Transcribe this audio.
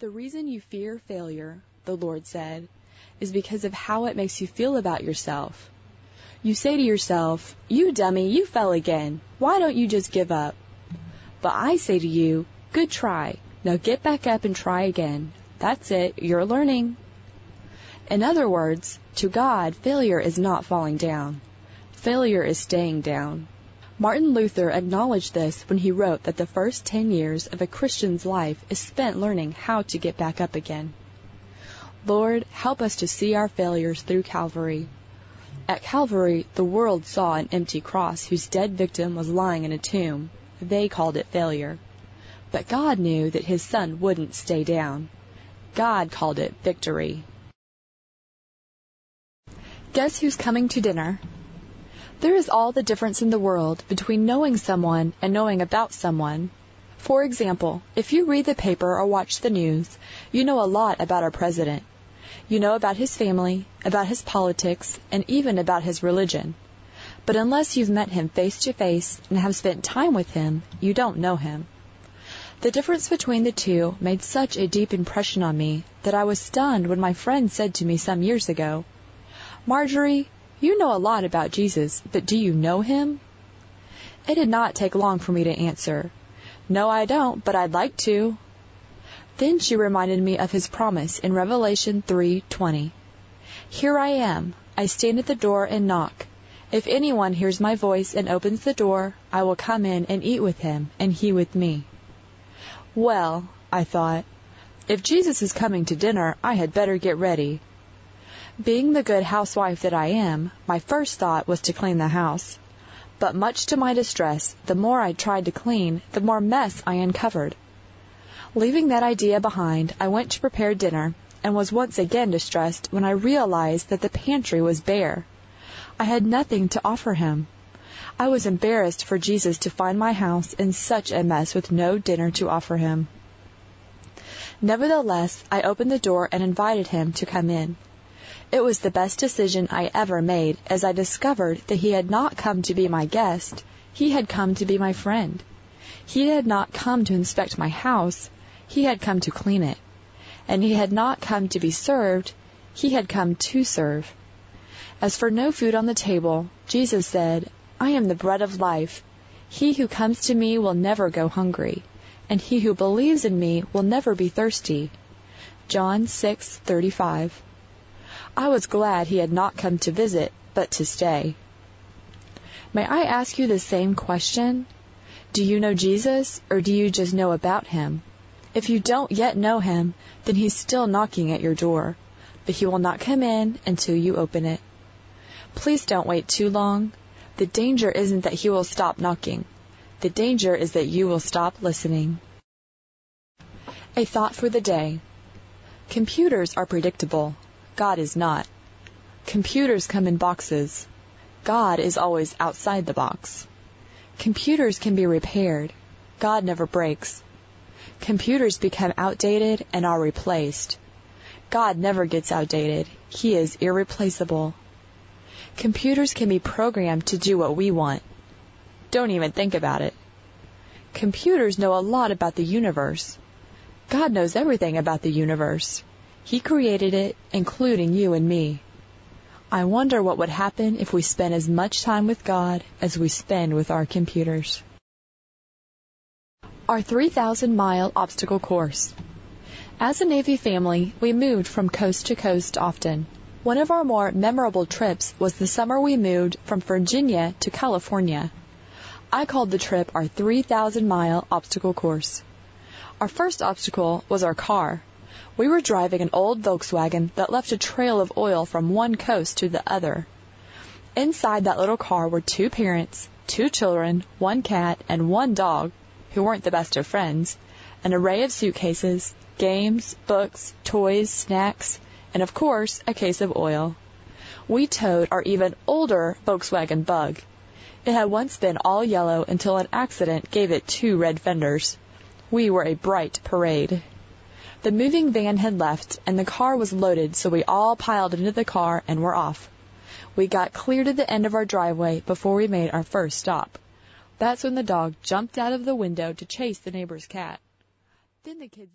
The reason you fear failure, the Lord said, is because of how it makes you feel about yourself. You say to yourself, You dummy, you fell again. Why don't you just give up? But I say to you, Good try. Now get back up and try again. That's it. You're learning. In other words, to God, failure is not falling down. Failure is staying down. Martin Luther acknowledged this when he wrote that the first 10 years of a Christian's life is spent learning how to get back up again. Lord, help us to see our failures through Calvary. At Calvary, the world saw an empty cross whose dead victim was lying in a tomb. They called it failure. But God knew that his son wouldn't stay down. God called it victory. Guess who's coming to dinner? There is all the difference in the world between knowing someone and knowing about someone. For example, if you read the paper or watch the news, you know a lot about our president. You know about his family, about his politics, and even about his religion. But unless you've met him face to face and have spent time with him, you don't know him. The difference between the two made such a deep impression on me that I was stunned when my friend said to me some years ago, Marjorie, you know a lot about Jesus, but do you know him? It did not take long for me to answer. No, I don't, but I'd like to. Then she reminded me of his promise in Revelation 3:20. Here I am. I stand at the door and knock. If anyone hears my voice and opens the door, I will come in and eat with him, and he with me. Well, I thought, if Jesus is coming to dinner, I had better get ready. Being the good housewife that I am, my first thought was to clean the house. But much to my distress, the more I tried to clean, the more mess I uncovered. Leaving that idea behind, I went to prepare dinner, and was once again distressed when I realized that the pantry was bare. I had nothing to offer him. I was embarrassed for Jesus to find my house in such a mess with no dinner to offer him. Nevertheless, I opened the door and invited him to come in. It was the best decision I ever made, as I discovered that he had not come to be my guest, he had come to be my friend. He had not come to inspect my house, he had come to clean it. And he had not come to be served, he had come to serve. As for no food on the table, Jesus said, I am the bread of life. He who comes to me will never go hungry, and he who believes in me will never be thirsty. John 6:35. I was glad he had not come to visit, but to stay. May I ask you the same question? Do you know Jesus, or do you just know about him? If you don't yet know him, then he's still knocking at your door, but he will not come in until you open it. Please don't wait too long. The danger isn't that he will stop knocking. The danger is that you will stop listening. A thought for the day. Computers are predictable. God is not. Computers come in boxes. God is always outside the box. Computers can be repaired. God never breaks. Computers become outdated and are replaced. God never gets outdated. He is irreplaceable. Computers can be programmed to do what we want. Don't even think about it. Computers know a lot about the universe. God knows everything about the universe. He created it, including you and me. I wonder what would happen if we spent as much time with God as we spend with our computers. Our 3,000 mile obstacle course. As a Navy family, we moved from coast to coast often. One of our more memorable trips was the summer we moved from Virginia to California. I called the trip our 3,000 mile obstacle course. Our first obstacle was our car. We were driving an old Volkswagen that left a trail of oil from one coast to the other. Inside that little car were two parents, two children, one cat, and one dog, who weren't the best of friends, an array of suitcases, games, books, toys, snacks, and of course, a case of oil. We towed our even older Volkswagen Bug. It had once been all yellow until an accident gave it two red fenders. We were a bright parade. The moving van had left, and the car was loaded, so we all piled into the car and were off. We got clear to the end of our driveway before we made our first stop. That's when the dog jumped out of the window to chase the neighbor's cat. Then the kids